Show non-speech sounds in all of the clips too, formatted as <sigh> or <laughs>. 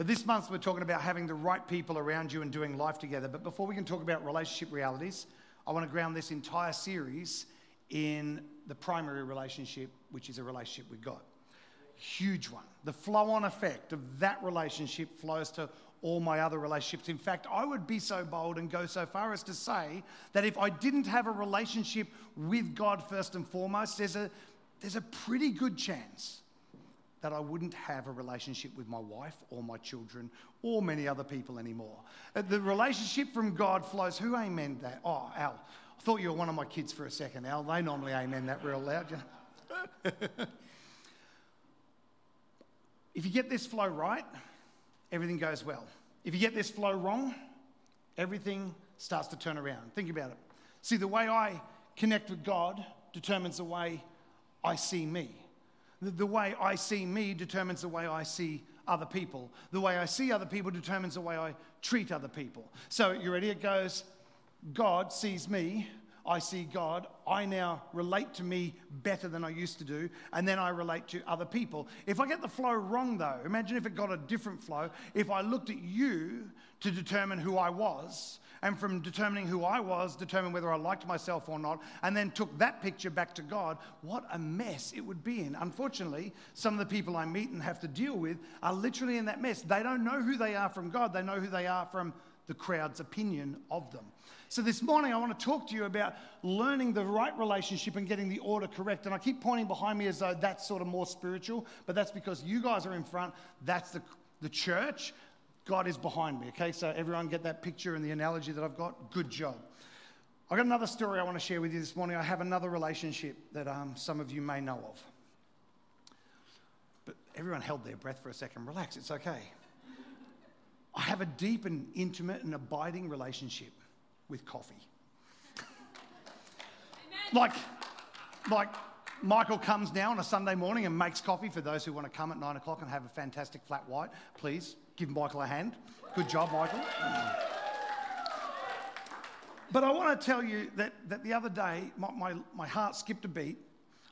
But this month we're talking about having the right people around you and doing life together. But before we can talk about relationship realities, I want to ground this entire series in the primary relationship, which is a relationship with God. Huge one. The flow on effect of that relationship flows to all my other relationships. In fact, I would be so bold and go so far as to say that if I didn't have a relationship with God first and foremost, there's a, there's a pretty good chance that I wouldn't have a relationship with my wife or my children or many other people anymore. Uh, the relationship from God flows. Who amen that? Oh, Al. I thought you were one of my kids for a second, Al. They normally amen that real loud. <laughs> if you get this flow right, everything goes well. If you get this flow wrong, everything starts to turn around. Think about it. See, the way I connect with God determines the way I see me. The, the way I see me determines the way I see other people. The way I see other people determines the way I treat other people. So, you ready? It goes God sees me, I see God. I now relate to me better than I used to do, and then I relate to other people. If I get the flow wrong, though, imagine if it got a different flow. If I looked at you to determine who I was, and from determining who I was, determine whether I liked myself or not, and then took that picture back to God, what a mess it would be in. Unfortunately, some of the people I meet and have to deal with are literally in that mess. They don't know who they are from God, they know who they are from the crowd's opinion of them. So, this morning, I want to talk to you about learning the right relationship and getting the order correct. And I keep pointing behind me as though that's sort of more spiritual, but that's because you guys are in front. That's the, the church. God is behind me. Okay, so everyone get that picture and the analogy that I've got? Good job. I've got another story I want to share with you this morning. I have another relationship that um, some of you may know of. But everyone held their breath for a second. Relax, it's okay. I have a deep and intimate and abiding relationship with coffee. like, like Michael comes now on a Sunday morning and makes coffee for those who want to come at nine o'clock and have a fantastic flat white. Please give Michael a hand. Good job, Michael. But I want to tell you that, that the other day, my, my, my heart skipped a beat.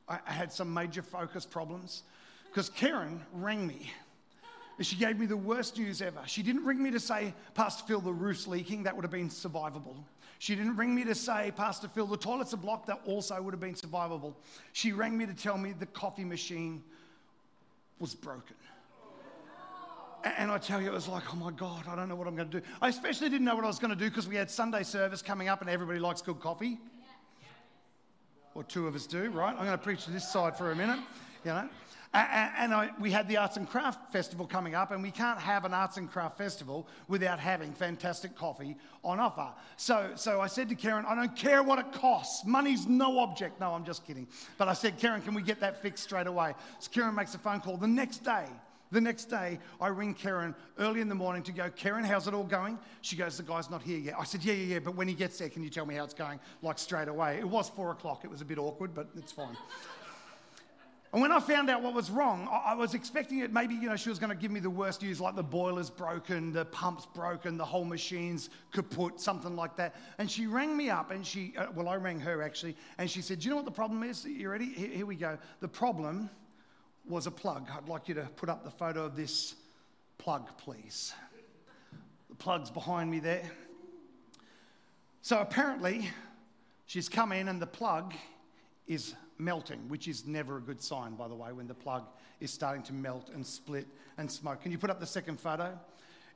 I, I had some major focus problems because Karen rang me she gave me the worst news ever. She didn't ring me to say, Pastor Phil, the roof's leaking. That would have been survivable. She didn't ring me to say, Pastor Phil, the toilets are blocked. That also would have been survivable. She rang me to tell me the coffee machine was broken. And I tell you, it was like, oh my God, I don't know what I'm going to do. I especially didn't know what I was going to do because we had Sunday service coming up and everybody likes good coffee. Or two of us do, right? I'm going to preach to this side for a minute, you know. And I, we had the Arts and Craft Festival coming up, and we can't have an Arts and Craft Festival without having fantastic coffee on offer. So, so I said to Karen, I don't care what it costs. Money's no object. No, I'm just kidding. But I said, Karen, can we get that fixed straight away? So Karen makes a phone call. The next day, the next day, I ring Karen early in the morning to go, Karen, how's it all going? She goes, The guy's not here yet. I said, Yeah, yeah, yeah, but when he gets there, can you tell me how it's going? Like straight away. It was four o'clock. It was a bit awkward, but it's fine. And when I found out what was wrong, I was expecting it maybe, you know, she was going to give me the worst news like the boiler's broken, the pump's broken, the whole machine's kaput, something like that. And she rang me up and she, uh, well, I rang her actually, and she said, Do you know what the problem is? You ready? Here, here we go. The problem was a plug. I'd like you to put up the photo of this plug, please. The plug's behind me there. So apparently, she's come in and the plug is melting, which is never a good sign, by the way, when the plug is starting to melt and split and smoke. Can you put up the second photo?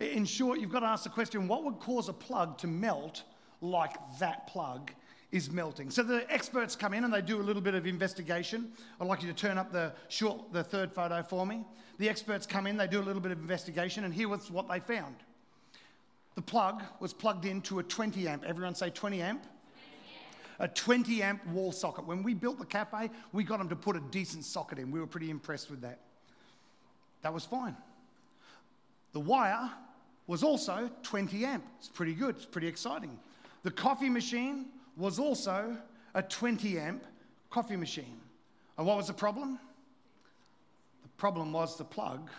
In short, you've got to ask the question what would cause a plug to melt like that plug is melting? So the experts come in and they do a little bit of investigation. I'd like you to turn up the, short, the third photo for me. The experts come in, they do a little bit of investigation, and here was what they found. The plug was plugged into a 20 amp. Everyone say 20 amp a 20 amp wall socket. When we built the cafe, we got them to put a decent socket in. We were pretty impressed with that. That was fine. The wire was also 20 amp. It's pretty good, it's pretty exciting. The coffee machine was also a 20 amp coffee machine. And what was the problem? The problem was the plug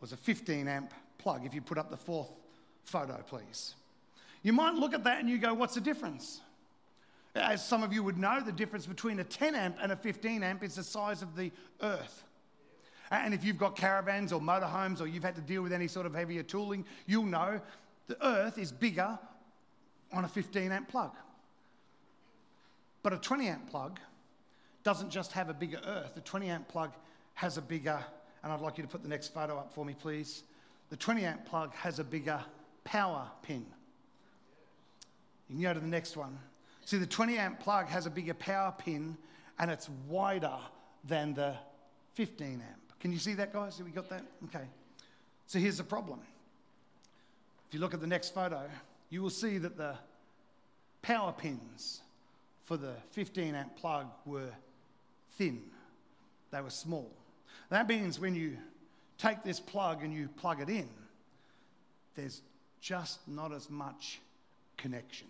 was a 15 amp plug. If you put up the fourth photo, please. You might look at that and you go, what's the difference? As some of you would know, the difference between a 10 amp and a 15 amp is the size of the earth. And if you've got caravans or motorhomes or you've had to deal with any sort of heavier tooling, you'll know the earth is bigger on a 15 amp plug. But a 20 amp plug doesn't just have a bigger earth, the 20 amp plug has a bigger, and I'd like you to put the next photo up for me, please. The 20 amp plug has a bigger power pin. You can go to the next one. See, the 20 amp plug has a bigger power pin and it's wider than the 15 amp. Can you see that, guys? Have we got that? Okay. So here's the problem. If you look at the next photo, you will see that the power pins for the 15 amp plug were thin, they were small. That means when you take this plug and you plug it in, there's just not as much connection.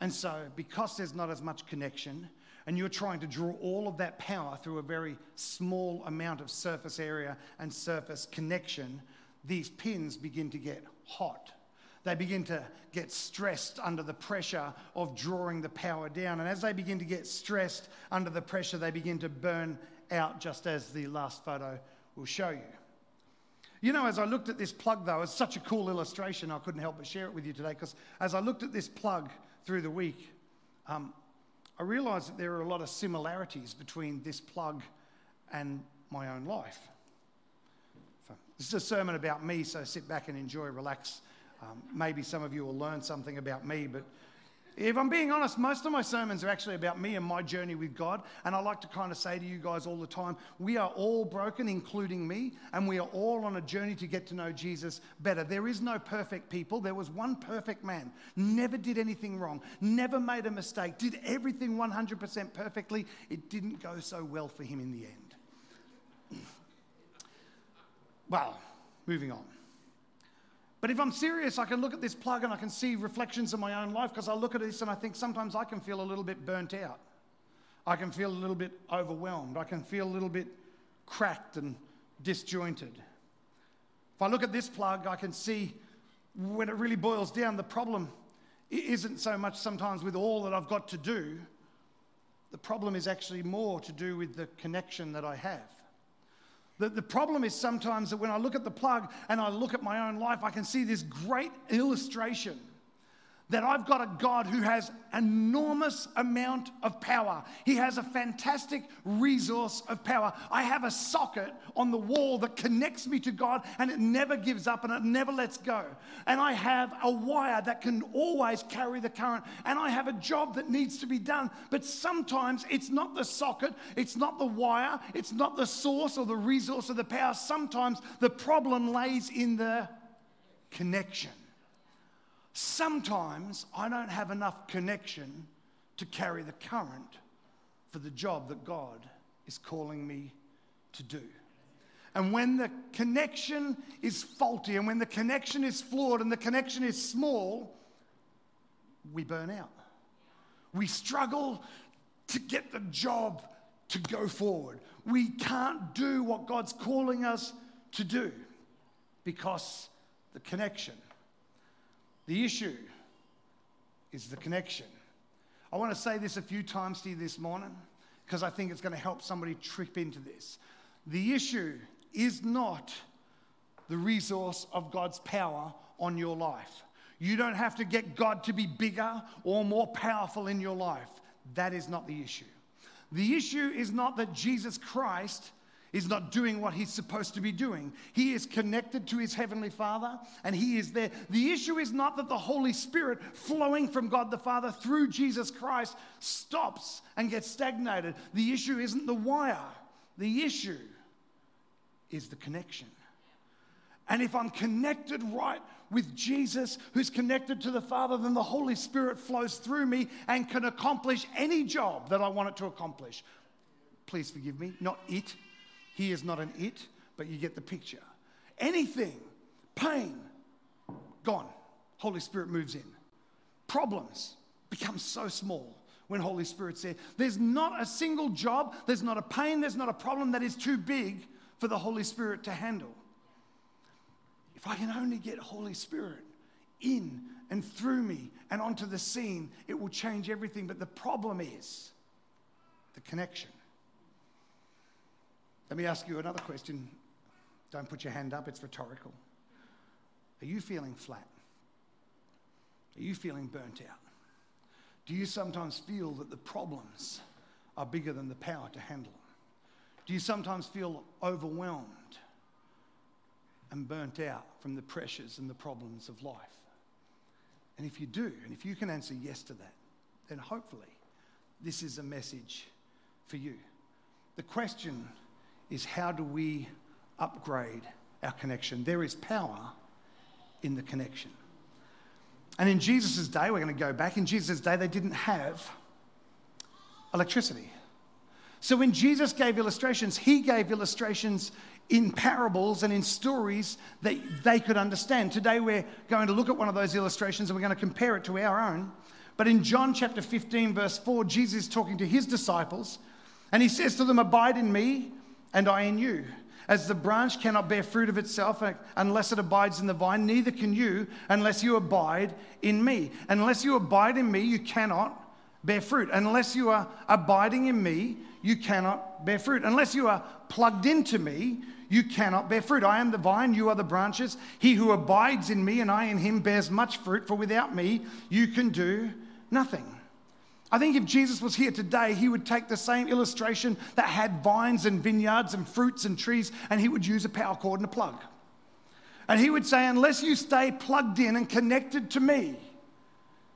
And so, because there's not as much connection, and you're trying to draw all of that power through a very small amount of surface area and surface connection, these pins begin to get hot. They begin to get stressed under the pressure of drawing the power down. And as they begin to get stressed under the pressure, they begin to burn out, just as the last photo will show you. You know, as I looked at this plug, though, it's such a cool illustration, I couldn't help but share it with you today. Because as I looked at this plug through the week, um, I realized that there are a lot of similarities between this plug and my own life. This is a sermon about me, so sit back and enjoy, relax. Um, maybe some of you will learn something about me, but if I'm being honest, most of my sermons are actually about me and my journey with God. And I like to kind of say to you guys all the time we are all broken, including me, and we are all on a journey to get to know Jesus better. There is no perfect people. There was one perfect man, never did anything wrong, never made a mistake, did everything 100% perfectly. It didn't go so well for him in the end. well, moving on. But if I'm serious, I can look at this plug and I can see reflections of my own life because I look at this and I think sometimes I can feel a little bit burnt out. I can feel a little bit overwhelmed. I can feel a little bit cracked and disjointed. If I look at this plug, I can see when it really boils down, the problem isn't so much sometimes with all that I've got to do. The problem is actually more to do with the connection that I have. The, the problem is sometimes that when I look at the plug and I look at my own life, I can see this great illustration that I've got a God who has enormous amount of power. He has a fantastic resource of power. I have a socket on the wall that connects me to God and it never gives up and it never lets go. And I have a wire that can always carry the current and I have a job that needs to be done. But sometimes it's not the socket, it's not the wire, it's not the source or the resource of the power. Sometimes the problem lays in the connection. Sometimes I don't have enough connection to carry the current for the job that God is calling me to do. And when the connection is faulty and when the connection is flawed and the connection is small, we burn out. We struggle to get the job to go forward. We can't do what God's calling us to do because the connection the issue is the connection. I want to say this a few times to you this morning because I think it's going to help somebody trip into this. The issue is not the resource of God's power on your life. You don't have to get God to be bigger or more powerful in your life. That is not the issue. The issue is not that Jesus Christ is not doing what he's supposed to be doing. He is connected to his heavenly Father and he is there. The issue is not that the Holy Spirit flowing from God the Father through Jesus Christ stops and gets stagnated. The issue isn't the wire, the issue is the connection. And if I'm connected right with Jesus, who's connected to the Father, then the Holy Spirit flows through me and can accomplish any job that I want it to accomplish. Please forgive me, not it, he is not an it, but you get the picture. Anything, pain, gone. Holy Spirit moves in. Problems become so small when Holy Spirit's there. There's not a single job, there's not a pain, there's not a problem that is too big for the Holy Spirit to handle. If I can only get Holy Spirit in and through me and onto the scene, it will change everything. But the problem is the connection. Let me ask you another question. Don't put your hand up, it's rhetorical. Are you feeling flat? Are you feeling burnt out? Do you sometimes feel that the problems are bigger than the power to handle them? Do you sometimes feel overwhelmed and burnt out from the pressures and the problems of life? And if you do, and if you can answer yes to that, then hopefully this is a message for you. The question is how do we upgrade our connection? There is power in the connection. And in Jesus' day, we're going to go back, in Jesus' day, they didn't have electricity. So when Jesus gave illustrations, he gave illustrations in parables and in stories that they could understand. Today we're going to look at one of those illustrations and we're going to compare it to our own. But in John chapter 15, verse 4, Jesus is talking to his disciples and he says to them, Abide in me and I in you. As the branch cannot bear fruit of itself unless it abides in the vine, neither can you unless you abide in me. Unless you abide in me, you cannot bear fruit. Unless you are abiding in me, you cannot bear fruit. Unless you are plugged into me, you cannot bear fruit. I am the vine, you are the branches. He who abides in me and I in him bears much fruit, for without me, you can do nothing. I think if Jesus was here today, he would take the same illustration that had vines and vineyards and fruits and trees, and he would use a power cord and a plug. And he would say, Unless you stay plugged in and connected to me,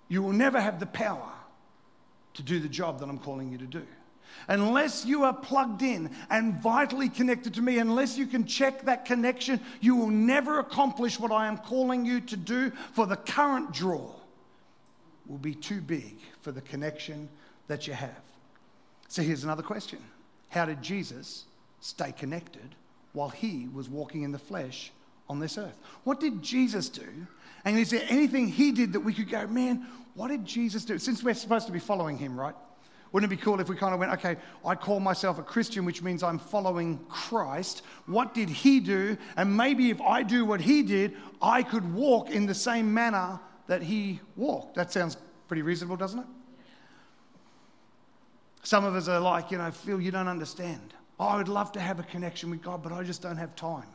you will never have the power to do the job that I'm calling you to do. Unless you are plugged in and vitally connected to me, unless you can check that connection, you will never accomplish what I am calling you to do, for the current draw will be too big for the connection that you have. So here's another question How did Jesus stay connected while he was walking in the flesh on this earth? What did Jesus do? And is there anything he did that we could go, man, what did Jesus do? Since we're supposed to be following him, right? Wouldn't it be cool if we kind of went, okay, I call myself a Christian, which means I'm following Christ. What did he do? And maybe if I do what he did, I could walk in the same manner that he walked. That sounds pretty reasonable, doesn't it? Some of us are like, you know, Phil, you don't understand. I would love to have a connection with God, but I just don't have time.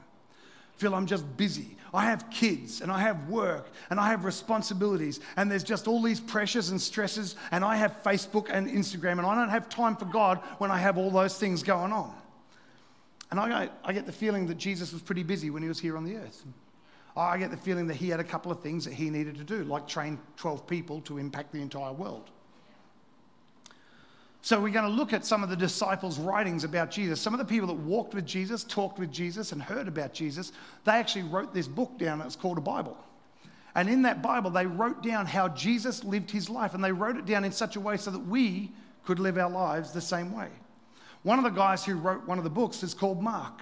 Phil, I'm just busy. I have kids and I have work and I have responsibilities and there's just all these pressures and stresses and I have Facebook and Instagram and I don't have time for God when I have all those things going on. And I, I get the feeling that Jesus was pretty busy when he was here on the earth. I get the feeling that he had a couple of things that he needed to do, like train 12 people to impact the entire world. So, we're going to look at some of the disciples' writings about Jesus. Some of the people that walked with Jesus, talked with Jesus, and heard about Jesus, they actually wrote this book down. It's called a Bible. And in that Bible, they wrote down how Jesus lived his life, and they wrote it down in such a way so that we could live our lives the same way. One of the guys who wrote one of the books is called Mark.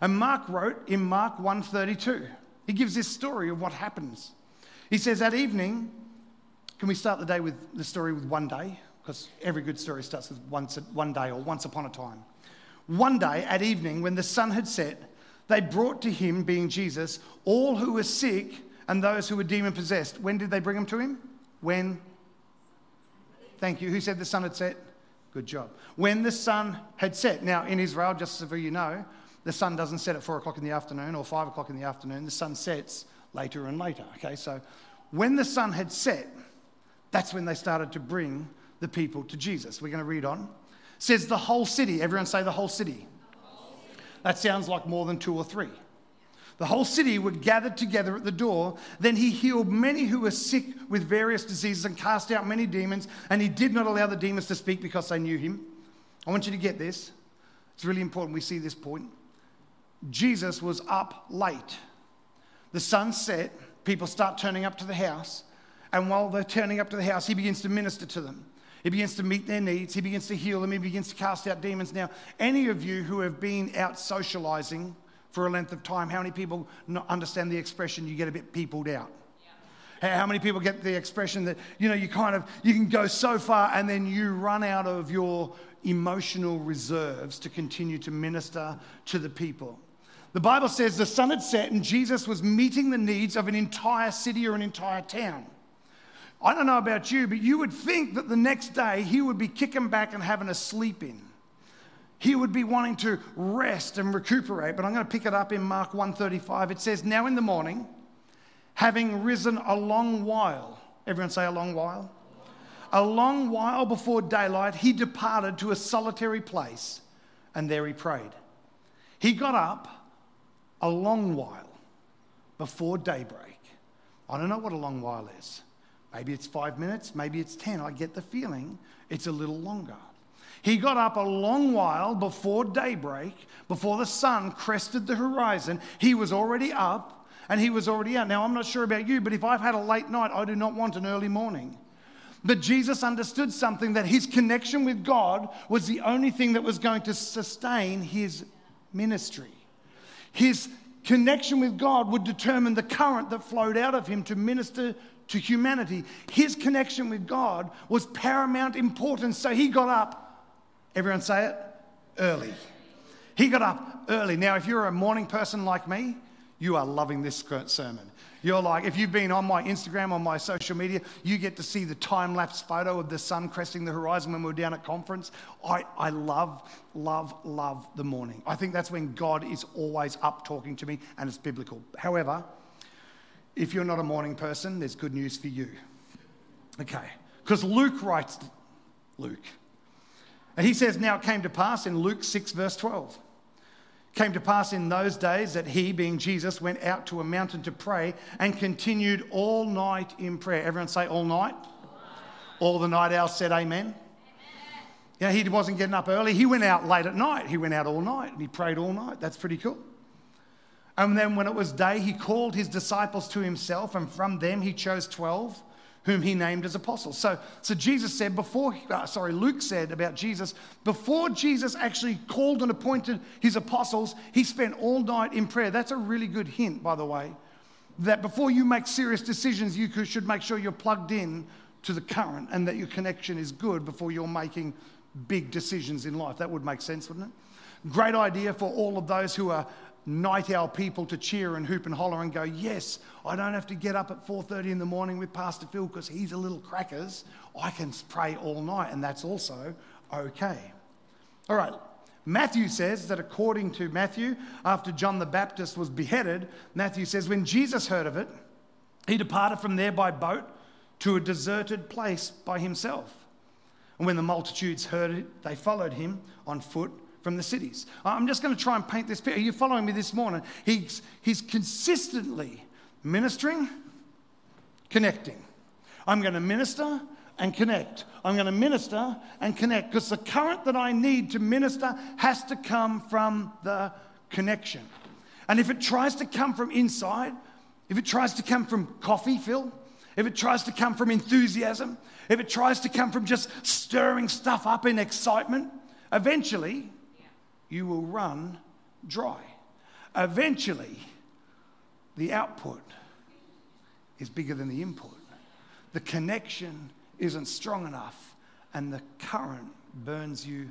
And Mark wrote in Mark 132. He gives this story of what happens. He says, That evening, can we start the day with the story with one day? Because every good story starts with once, one day or once upon a time. One day at evening, when the sun had set, they brought to him, being Jesus, all who were sick and those who were demon possessed. When did they bring them to him? When? Thank you. Who said the sun had set? Good job. When the sun had set. Now, in Israel, just so you know, the sun doesn't set at four o'clock in the afternoon or five o'clock in the afternoon. The sun sets later and later. Okay, so when the sun had set, that's when they started to bring the people to Jesus. We're going to read on. It says the whole city. Everyone say the whole city. That sounds like more than two or three. The whole city were gathered together at the door. Then he healed many who were sick with various diseases and cast out many demons. And he did not allow the demons to speak because they knew him. I want you to get this. It's really important we see this point. Jesus was up late. The sun set, people start turning up to the house, and while they're turning up to the house, he begins to minister to them. He begins to meet their needs, he begins to heal them, he begins to cast out demons. Now, any of you who have been out socializing for a length of time, how many people understand the expression you get a bit peopled out? How many people get the expression that, you know, you kind of, you can go so far and then you run out of your emotional reserves to continue to minister to the people? The Bible says the sun had set and Jesus was meeting the needs of an entire city or an entire town. I don't know about you, but you would think that the next day he would be kicking back and having a sleep in. he would be wanting to rest and recuperate. But I'm going to pick it up in Mark 135. It says, Now in the morning, having risen a long while, everyone say a long while? A long while before daylight, he departed to a solitary place and there he prayed. He got up a long while before daybreak. I don't know what a long while is. Maybe it's five minutes, maybe it's 10. I get the feeling it's a little longer. He got up a long while before daybreak, before the sun crested the horizon. He was already up and he was already out. Now, I'm not sure about you, but if I've had a late night, I do not want an early morning. But Jesus understood something that his connection with God was the only thing that was going to sustain his ministry. His connection with God would determine the current that flowed out of him to minister to humanity. His connection with God was paramount importance. So he got up, everyone say it, early. He got up early. Now, if you're a morning person like me, you are loving this sermon. You're like, if you've been on my Instagram, on my social media, you get to see the time lapse photo of the sun cresting the horizon when we were down at conference. I, I love, love, love the morning. I think that's when God is always up talking to me, and it's biblical. However, if you're not a morning person, there's good news for you. Okay, because Luke writes, Luke, and he says, Now it came to pass in Luke 6, verse 12 came to pass in those days that he, being Jesus, went out to a mountain to pray and continued all night in prayer. Everyone say, all night? All the night owls said, Amen. Amen. Yeah, he wasn't getting up early. He went out late at night. He went out all night and he prayed all night. That's pretty cool. And then when it was day, he called his disciples to himself, and from them he chose 12 whom he named as apostles. So, so Jesus said before, uh, sorry, Luke said about Jesus, before Jesus actually called and appointed his apostles, he spent all night in prayer. That's a really good hint, by the way, that before you make serious decisions, you should make sure you're plugged in to the current and that your connection is good before you're making big decisions in life. That would make sense, wouldn't it? Great idea for all of those who are night owl people to cheer and hoop and holler and go, yes, I don't have to get up at 4.30 in the morning with Pastor Phil because he's a little crackers. I can pray all night and that's also okay. All right, Matthew says that according to Matthew, after John the Baptist was beheaded, Matthew says when Jesus heard of it, he departed from there by boat to a deserted place by himself. And when the multitudes heard it, they followed him on foot from the cities. I'm just going to try and paint this picture. Are you following me this morning? He's, he's consistently ministering, connecting. I'm going to minister and connect. I'm going to minister and connect because the current that I need to minister has to come from the connection. And if it tries to come from inside, if it tries to come from coffee, Phil, if it tries to come from enthusiasm, if it tries to come from just stirring stuff up in excitement, eventually you will run dry. Eventually, the output is bigger than the input. The connection isn't strong enough, and the current burns you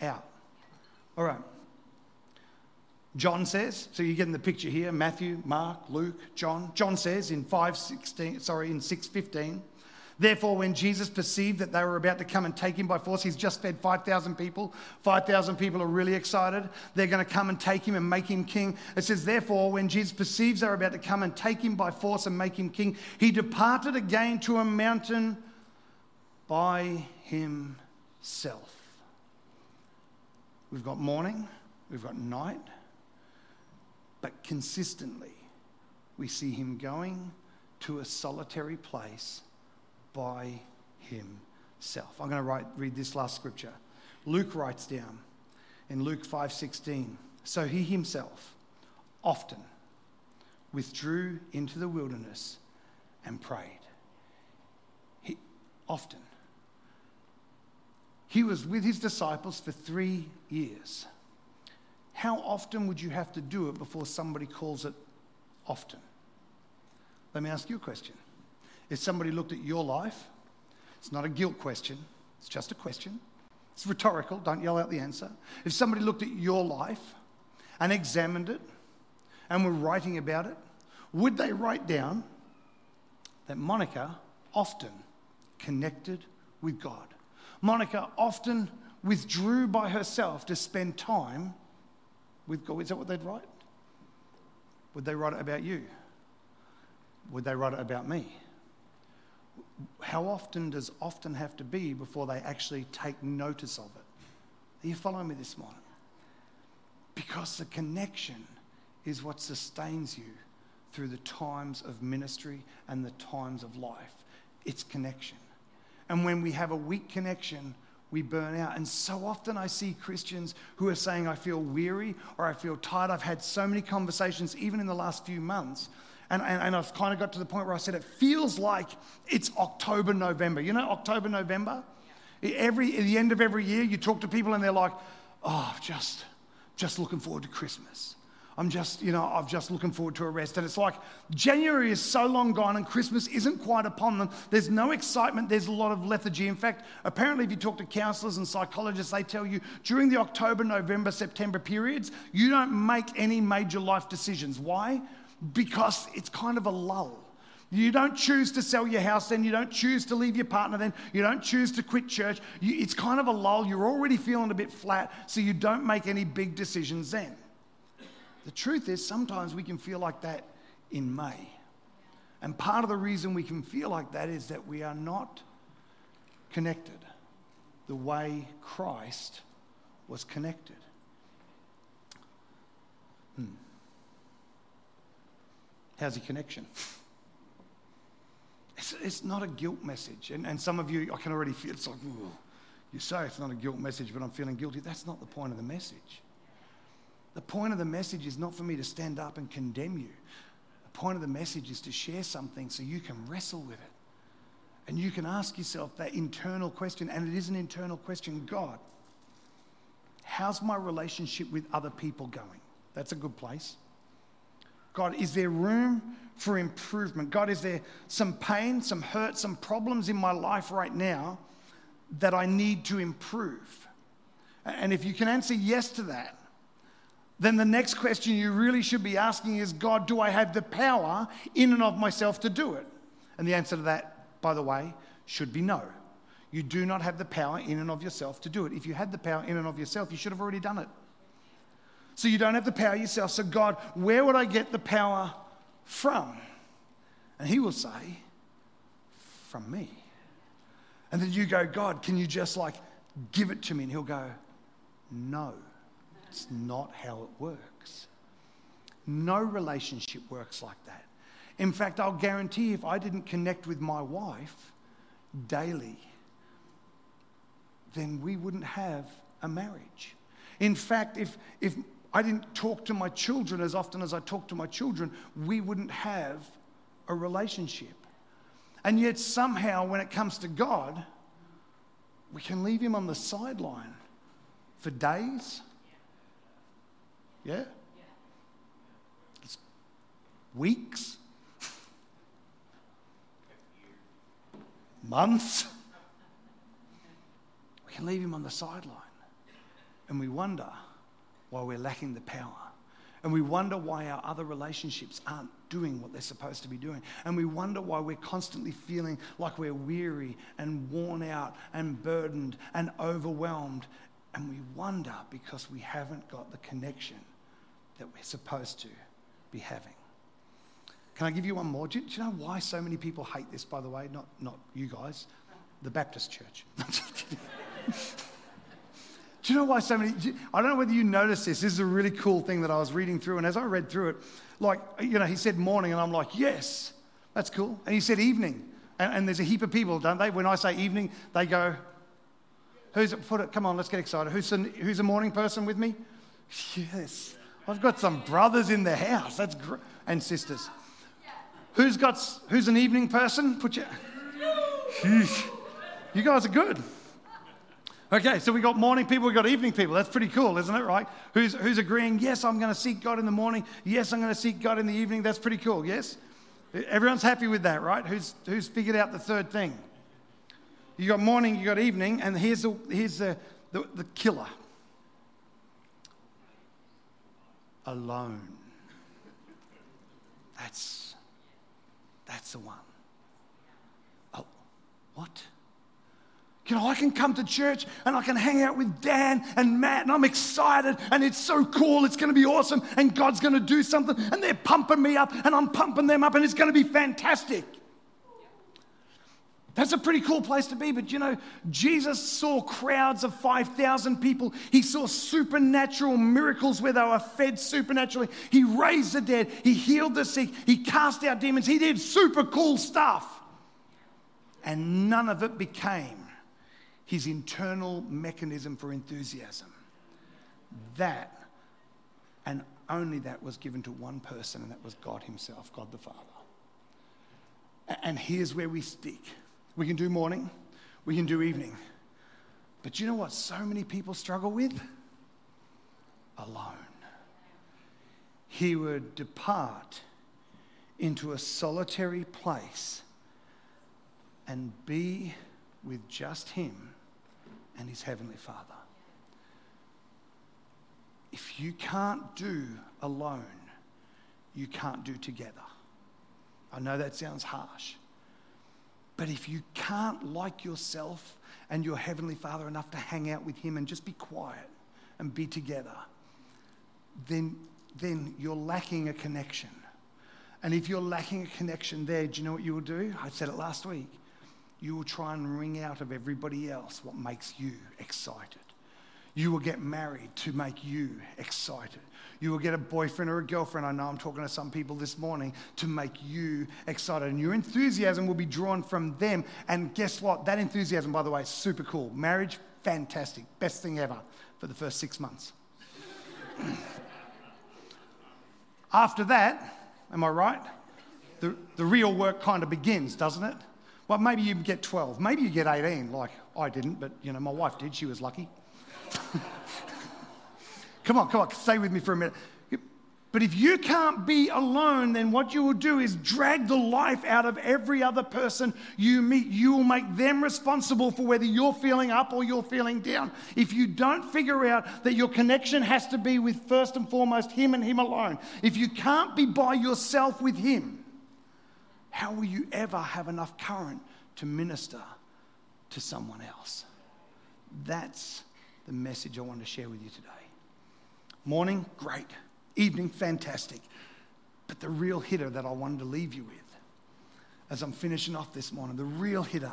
out. All right. John says, so you're getting the picture here Matthew, Mark, Luke, John. John says in 516, sorry, in 615, Therefore, when Jesus perceived that they were about to come and take him by force, he's just fed 5,000 people. 5,000 people are really excited. They're going to come and take him and make him king. It says, Therefore, when Jesus perceives they're about to come and take him by force and make him king, he departed again to a mountain by himself. We've got morning, we've got night, but consistently we see him going to a solitary place by himself. I'm going to write, read this last scripture. Luke writes down in Luke 5:16, so he himself often withdrew into the wilderness and prayed. He often he was with his disciples for 3 years. How often would you have to do it before somebody calls it often? Let me ask you a question. If somebody looked at your life, it's not a guilt question, it's just a question. It's rhetorical, don't yell out the answer. If somebody looked at your life and examined it and were writing about it, would they write down that Monica often connected with God? Monica often withdrew by herself to spend time with God. Is that what they'd write? Would they write it about you? Would they write it about me? How often does often have to be before they actually take notice of it? Are you following me this morning? Because the connection is what sustains you through the times of ministry and the times of life. It's connection. And when we have a weak connection, we burn out. And so often I see Christians who are saying, I feel weary or I feel tired. I've had so many conversations, even in the last few months. And, and, and I've kind of got to the point where I said, it feels like it's October, November. You know, October, November? Every, at the end of every year, you talk to people and they're like, oh, just, just looking forward to Christmas. I'm just, you know, I'm just looking forward to a rest. And it's like January is so long gone and Christmas isn't quite upon them. There's no excitement. There's a lot of lethargy. In fact, apparently, if you talk to counselors and psychologists, they tell you during the October, November, September periods, you don't make any major life decisions. Why? Because it's kind of a lull. You don't choose to sell your house then. You don't choose to leave your partner then. You don't choose to quit church. You, it's kind of a lull. You're already feeling a bit flat, so you don't make any big decisions then. The truth is, sometimes we can feel like that in May. And part of the reason we can feel like that is that we are not connected the way Christ was connected. How's your connection? It's, it's not a guilt message. And, and some of you, I can already feel it's like, you say it's not a guilt message, but I'm feeling guilty. That's not the point of the message. The point of the message is not for me to stand up and condemn you. The point of the message is to share something so you can wrestle with it. And you can ask yourself that internal question, and it is an internal question God, how's my relationship with other people going? That's a good place. God, is there room for improvement? God, is there some pain, some hurt, some problems in my life right now that I need to improve? And if you can answer yes to that, then the next question you really should be asking is God, do I have the power in and of myself to do it? And the answer to that, by the way, should be no. You do not have the power in and of yourself to do it. If you had the power in and of yourself, you should have already done it. So you don't have the power yourself. So, God, where would I get the power from? And He will say, From me. And then you go, God, can you just like give it to me? And He'll go, No. it's not how it works. No relationship works like that. In fact, I'll guarantee if I didn't connect with my wife daily, then we wouldn't have a marriage. In fact, if, if I didn't talk to my children as often as I talk to my children, we wouldn't have a relationship. And yet, somehow, when it comes to God, we can leave Him on the sideline for days, yeah? It's weeks, months. We can leave him on the sideline. And we wonder why we're lacking the power. And we wonder why our other relationships aren't doing what they're supposed to be doing. And we wonder why we're constantly feeling like we're weary and worn out and burdened and overwhelmed. And we wonder because we haven't got the connection that we're supposed to be having. Can I give you one more? Do you, do you know why so many people hate this, by the way? Not, not you guys, the Baptist church. <laughs> Do you know why so many? I don't know whether you noticed this. This is a really cool thing that I was reading through. And as I read through it, like, you know, he said morning, and I'm like, yes, that's cool. And he said evening. And, and there's a heap of people, don't they? When I say evening, they go, who's? Put it, come on, let's get excited. Who's a, who's a morning person with me? Yes. I've got some brothers in the house. That's great. And sisters. Who's got, who's an evening person? Put your, <laughs> you guys are good. Okay, so we got morning people, we got evening people. That's pretty cool, isn't it? Right? Who's, who's agreeing, yes, I'm going to seek God in the morning. Yes, I'm going to seek God in the evening. That's pretty cool, yes? Everyone's happy with that, right? Who's, who's figured out the third thing? You got morning, you got evening, and here's the, here's the, the, the killer alone. That's, that's the one. Oh, what? You know, I can come to church and I can hang out with Dan and Matt, and I'm excited, and it's so cool. It's going to be awesome, and God's going to do something, and they're pumping me up, and I'm pumping them up, and it's going to be fantastic. That's a pretty cool place to be. But you know, Jesus saw crowds of 5,000 people. He saw supernatural miracles where they were fed supernaturally. He raised the dead. He healed the sick. He cast out demons. He did super cool stuff. And none of it became his internal mechanism for enthusiasm. That and only that was given to one person, and that was God Himself, God the Father. And here's where we stick. We can do morning, we can do evening. But you know what so many people struggle with? Alone. He would depart into a solitary place and be with just him and his heavenly Father. If you can't do alone, you can't do together. I know that sounds harsh. But if you can't like yourself and your Heavenly Father enough to hang out with Him and just be quiet and be together, then, then you're lacking a connection. And if you're lacking a connection there, do you know what you will do? I said it last week. You will try and wring out of everybody else what makes you excited. You will get married to make you excited. You will get a boyfriend or a girlfriend. I know I'm talking to some people this morning to make you excited. And your enthusiasm will be drawn from them. And guess what? That enthusiasm, by the way, is super cool. Marriage, fantastic. Best thing ever for the first six months. <laughs> After that, am I right? The, the real work kind of begins, doesn't it? Well, maybe you get 12. Maybe you get 18, like I didn't, but you know, my wife did. She was lucky. <laughs> come on, come on, stay with me for a minute. But if you can't be alone, then what you will do is drag the life out of every other person you meet. You will make them responsible for whether you're feeling up or you're feeling down. If you don't figure out that your connection has to be with first and foremost Him and Him alone, if you can't be by yourself with Him, how will you ever have enough current to minister to someone else? That's the message I want to share with you today. Morning, great. Evening, fantastic. But the real hitter that I wanted to leave you with as I'm finishing off this morning, the real hitter,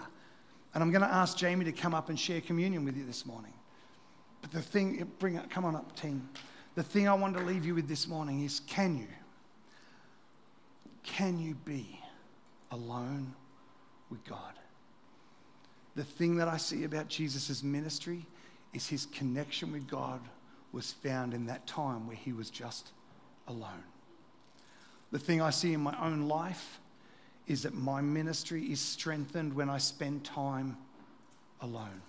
and I'm going to ask Jamie to come up and share communion with you this morning. But the thing, bring it, come on up, team. The thing I want to leave you with this morning is can you, can you be alone with God? The thing that I see about Jesus' ministry is his connection with God was found in that time where he was just alone. The thing I see in my own life is that my ministry is strengthened when I spend time alone.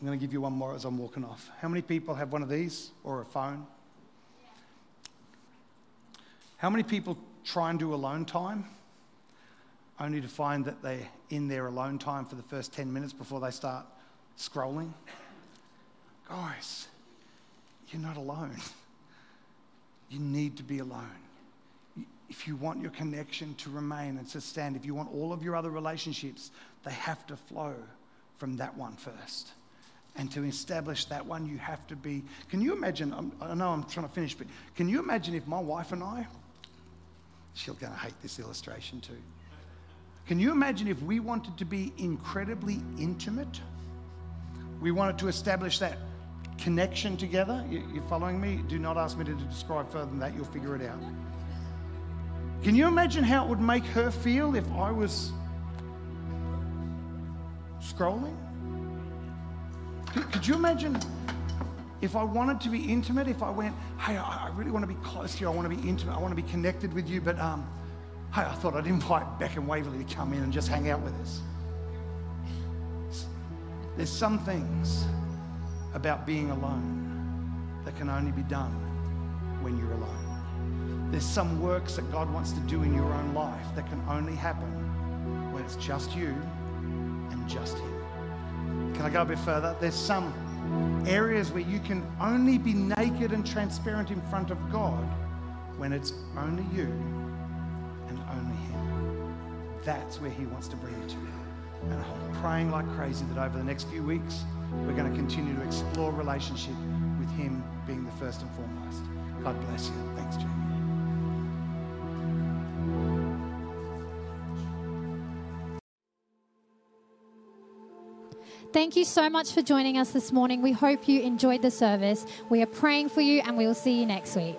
I'm going to give you one more as I'm walking off. How many people have one of these or a phone? How many people try and do alone time only to find that they're in their alone time for the first 10 minutes before they start scrolling? Guys, you're not alone. You need to be alone. If you want your connection to remain and to stand, if you want all of your other relationships, they have to flow from that one first. And to establish that one, you have to be. Can you imagine? I'm, i know I'm trying to finish, but can you imagine if my wife and I, she's going to hate this illustration too. Can you imagine if we wanted to be incredibly intimate? We wanted to establish that connection together. You, are following me? Do not ask me to describe further than that. You'll figure it out. Can you imagine how it would make her feel if I was scrolling? Could, could you imagine if I wanted to be intimate, if I went, hey, I, really want to be close to you, I want to be intimate, I want to be connected with you, but um, hey, I thought I'd invite Beck and Waverley to come in and just hang out with us. There's some things about being alone that can only be done when you're alone. There's some works that God wants to do in your own life that can only happen when it's just you and just Him. Can I go a bit further? There's some areas where you can only be naked and transparent in front of God when it's only you. That's where He wants to bring you to. And I'm praying like crazy that over the next few weeks, we're going to continue to explore relationship with Him being the first and foremost. God bless you. Thanks, Jamie. Thank you so much for joining us this morning. We hope you enjoyed the service. We are praying for you, and we will see you next week.